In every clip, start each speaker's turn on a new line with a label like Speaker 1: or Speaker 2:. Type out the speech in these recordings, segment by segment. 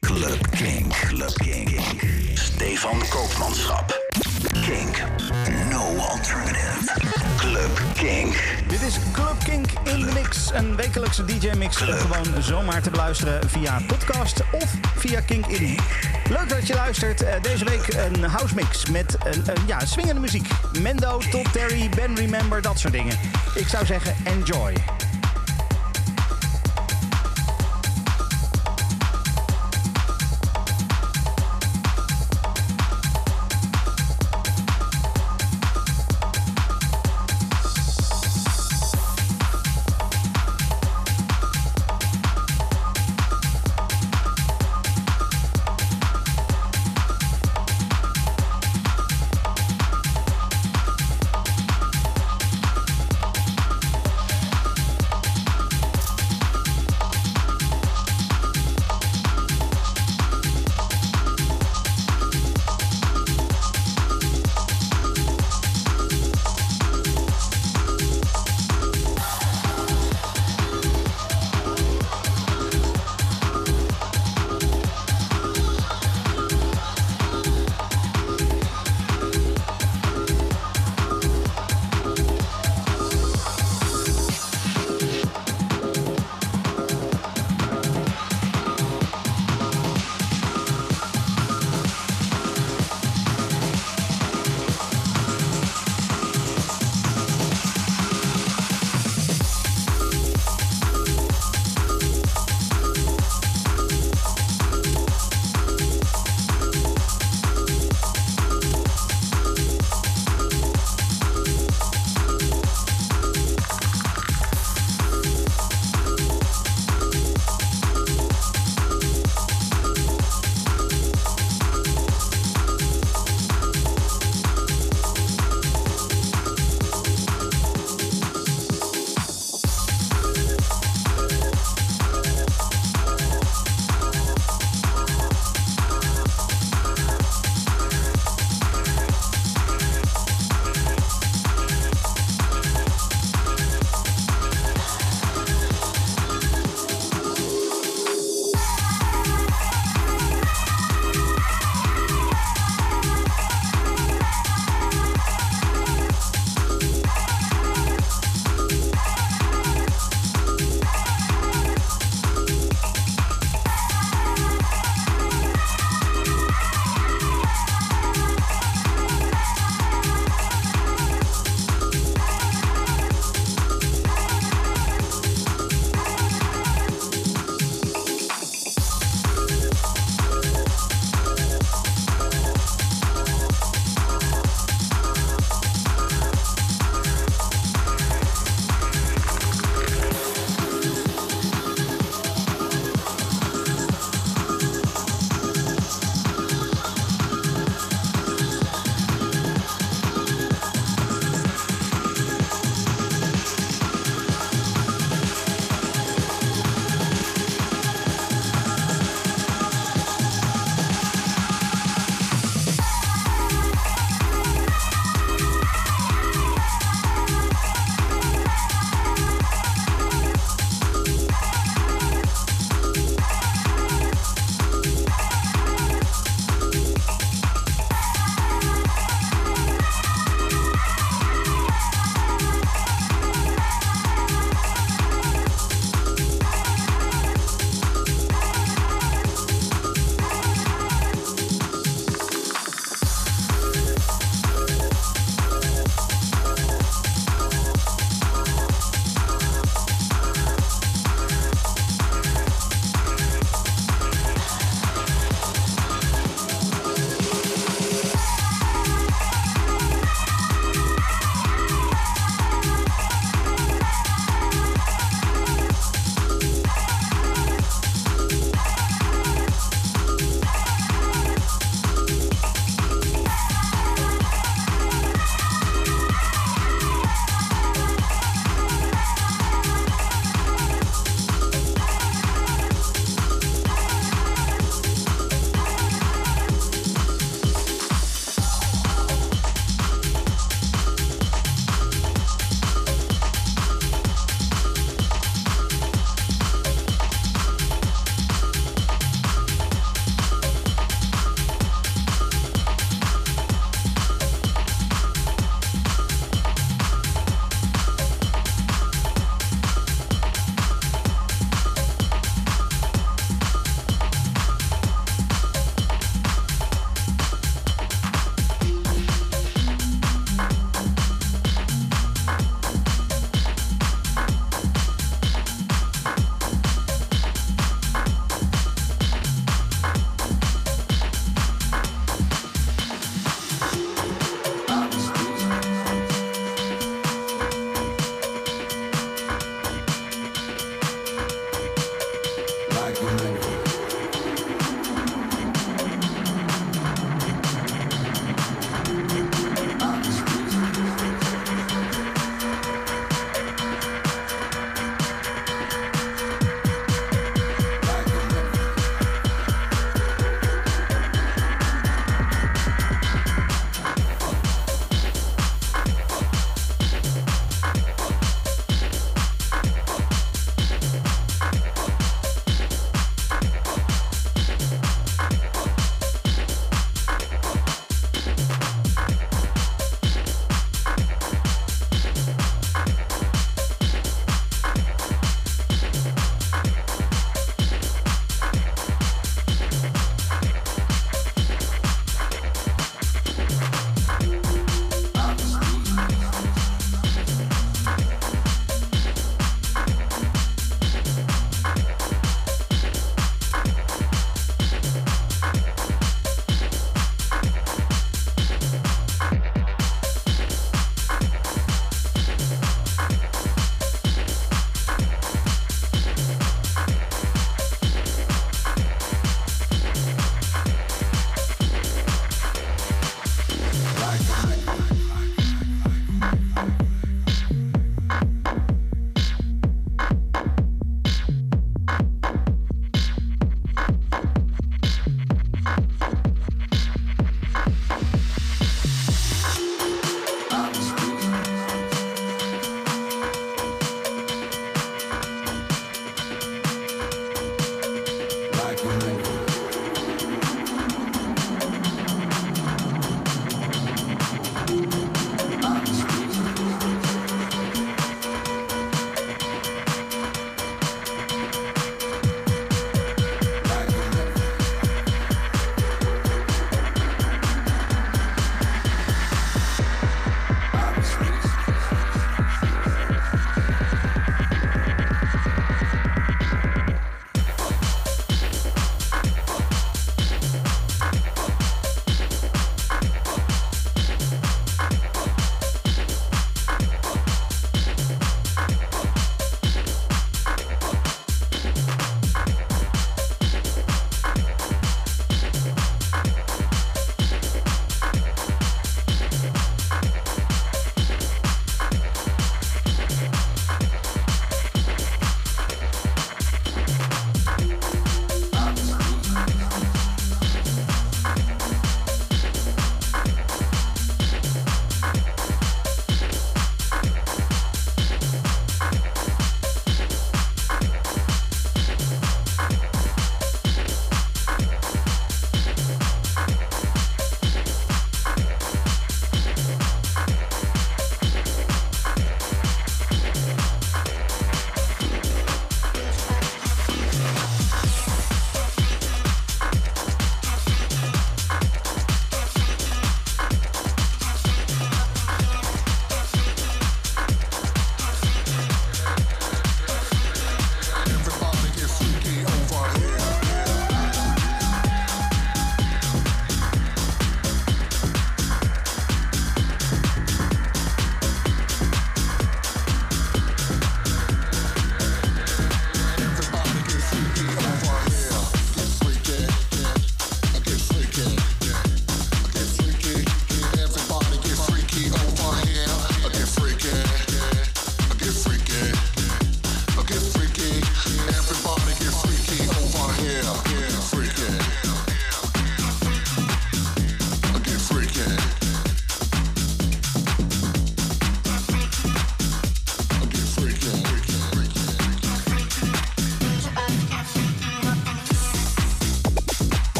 Speaker 1: Club Kink. Club Kink. Stefan Koopmanschap. Kink. No alternative. Club Kink.
Speaker 2: Dit is Club Kink in de mix. Een wekelijkse DJ-mix. Gewoon zomaar te beluisteren via podcast of via Kink in. Leuk dat je luistert. Eh, Deze week een house mix met een, een, ja, swingende muziek. Mendo, Todd Terry, Ben Remember, dat soort dingen. Ik zou zeggen, enjoy.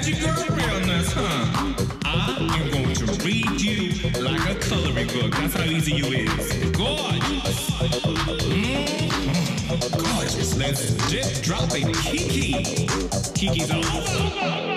Speaker 3: at your girl realness, huh? I am going to read you like a coloring book. That's how easy you is. Gorgeous. Mm. Gorgeous. Let's just drop a Kiki. Kiki's all over.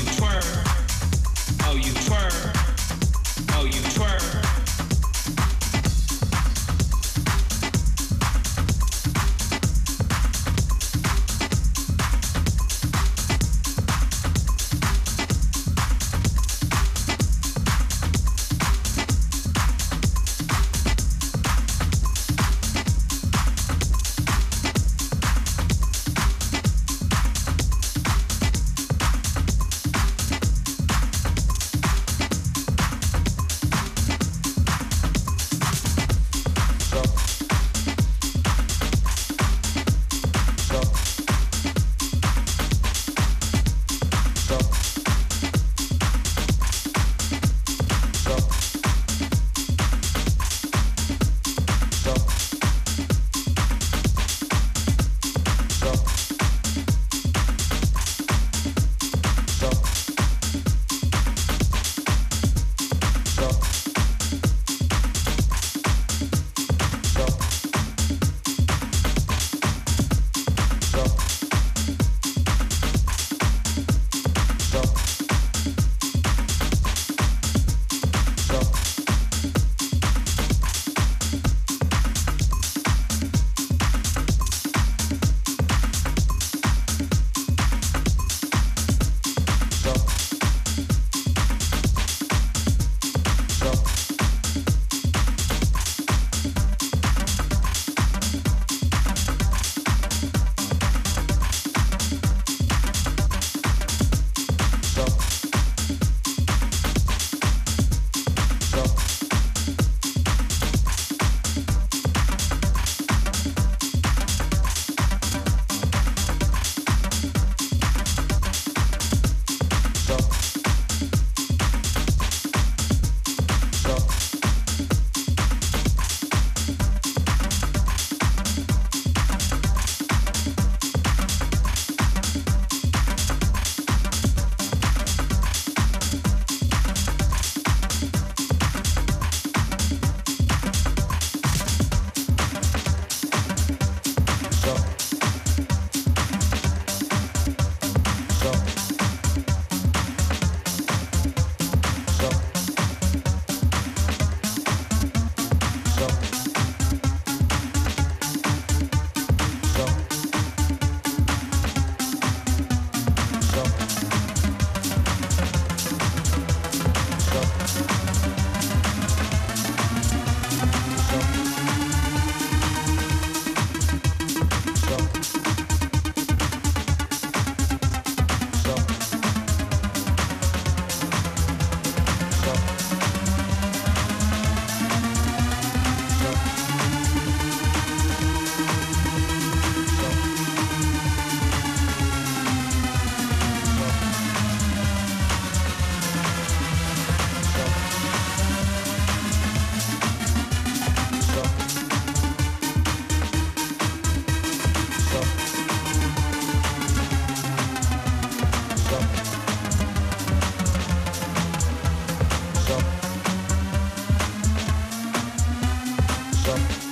Speaker 3: You twerk. Oh, you twerk. stuff.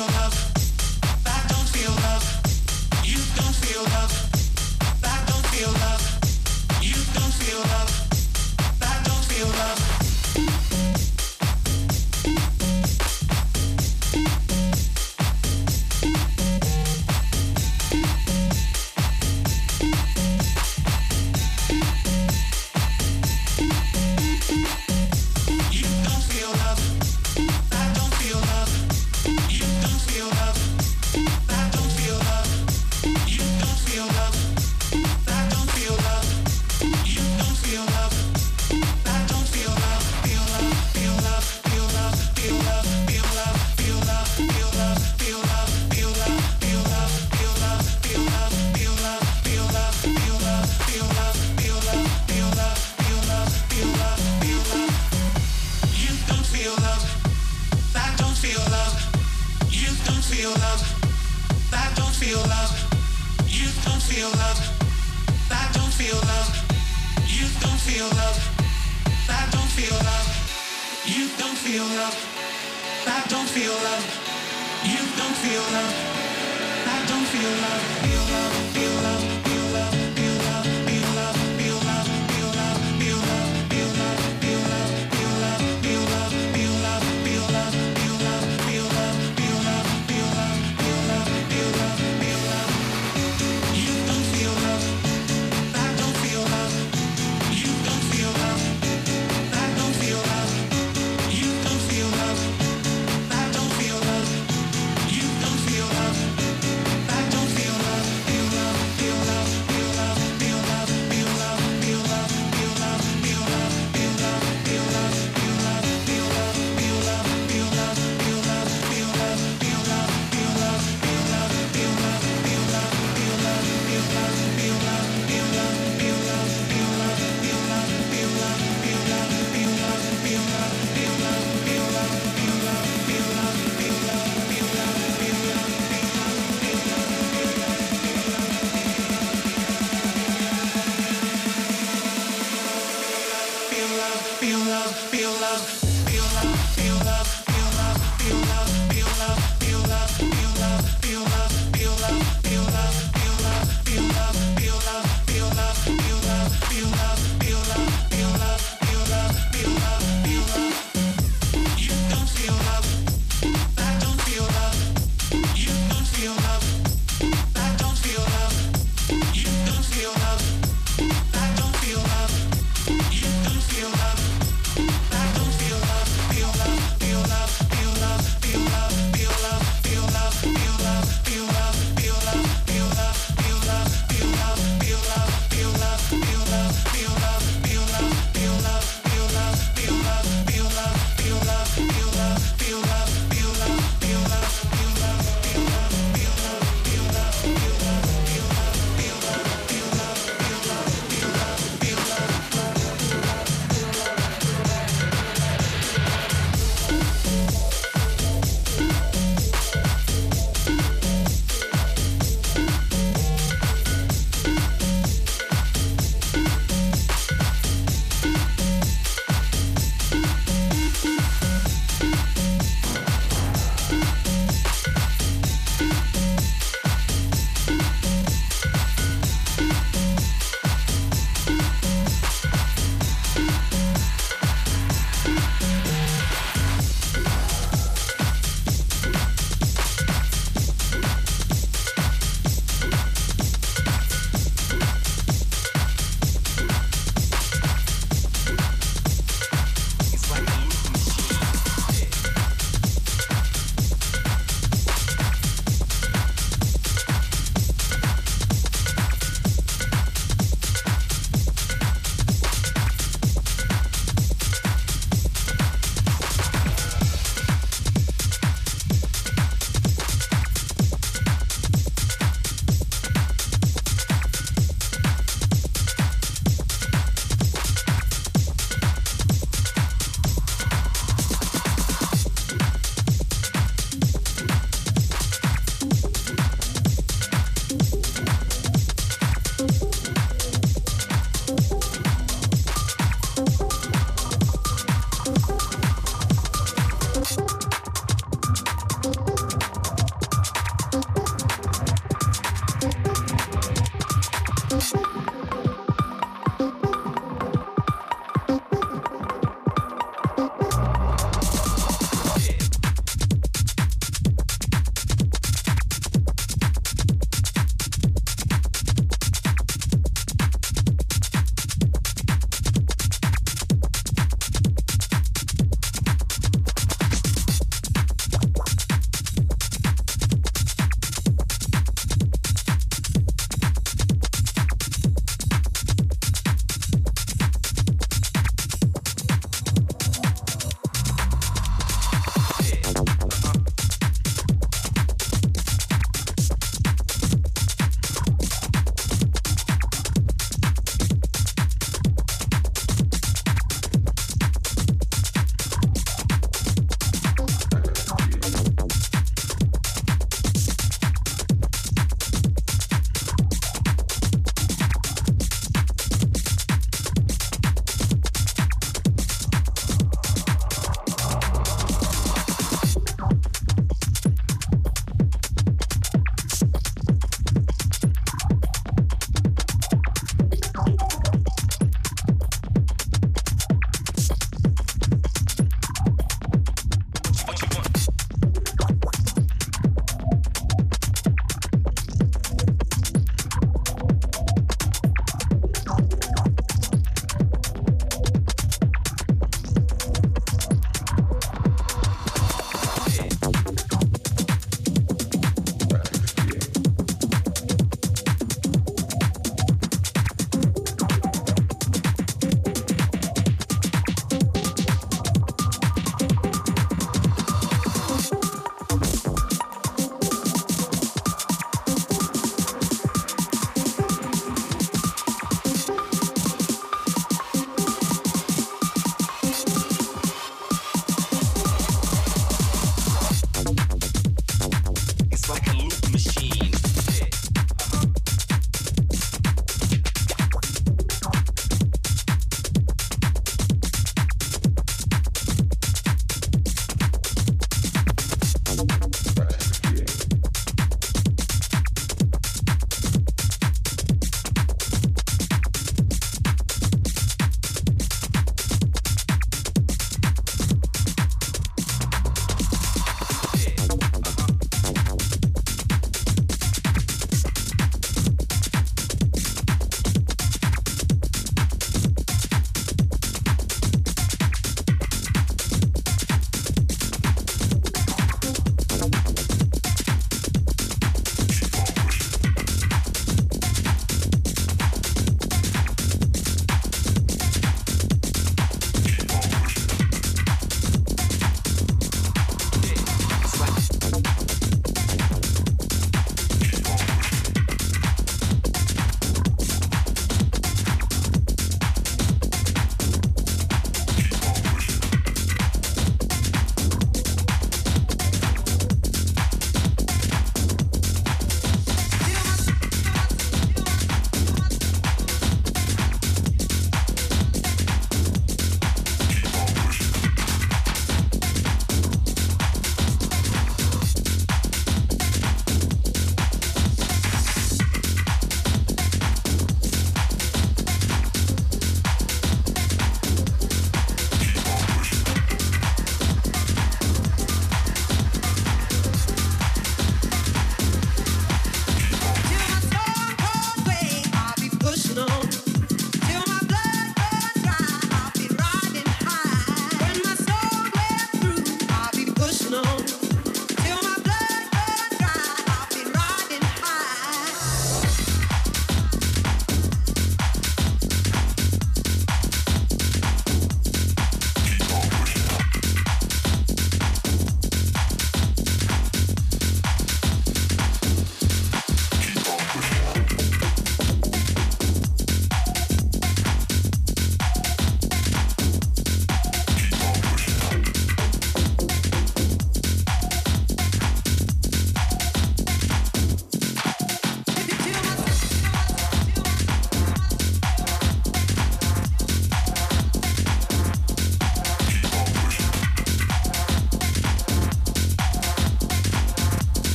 Speaker 4: Feel love.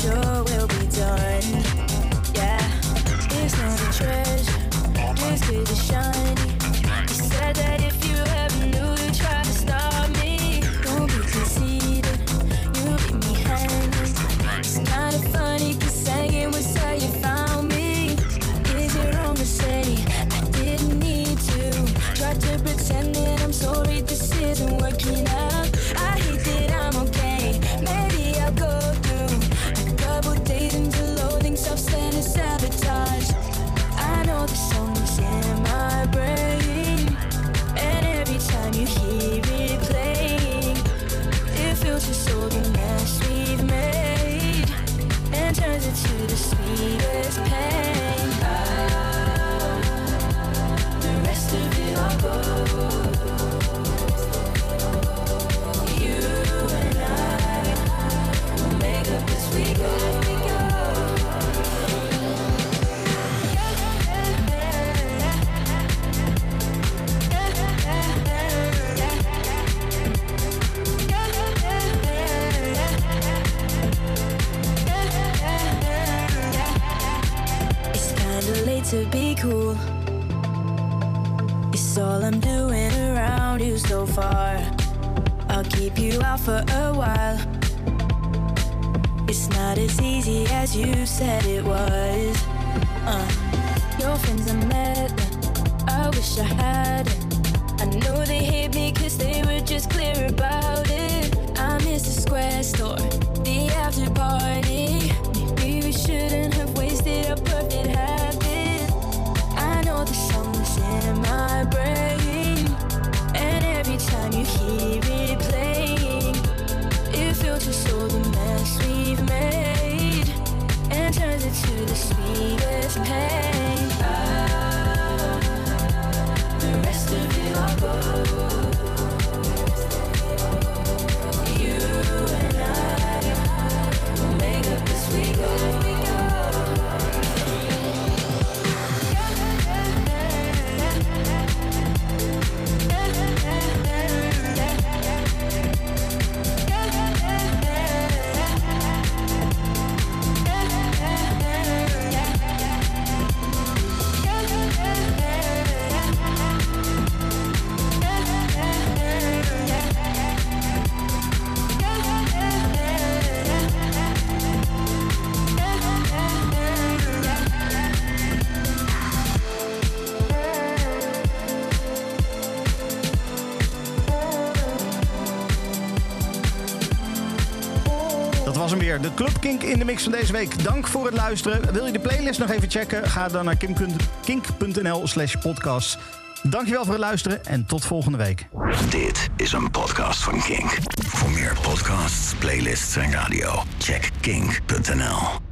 Speaker 5: show not as easy as you said it was. Uh, your friends I met, I wish I had it. I know they hate me cause they were just clear about it. I miss the square store, the after party. Maybe we shouldn't have wasted a perfect habit. I know the song is in my brain, and every time you hear it it so the mess we've made, and turns into the sweetest pain. Ah, the rest of it all goes.
Speaker 2: Kink in de mix van deze week. Dank voor het luisteren. Wil je de playlist nog even checken? Ga dan naar kink.nl slash podcast. Dankjewel voor het luisteren en tot volgende week.
Speaker 1: Dit is een podcast van Kink. Voor meer podcasts, playlists en radio, check kink.nl.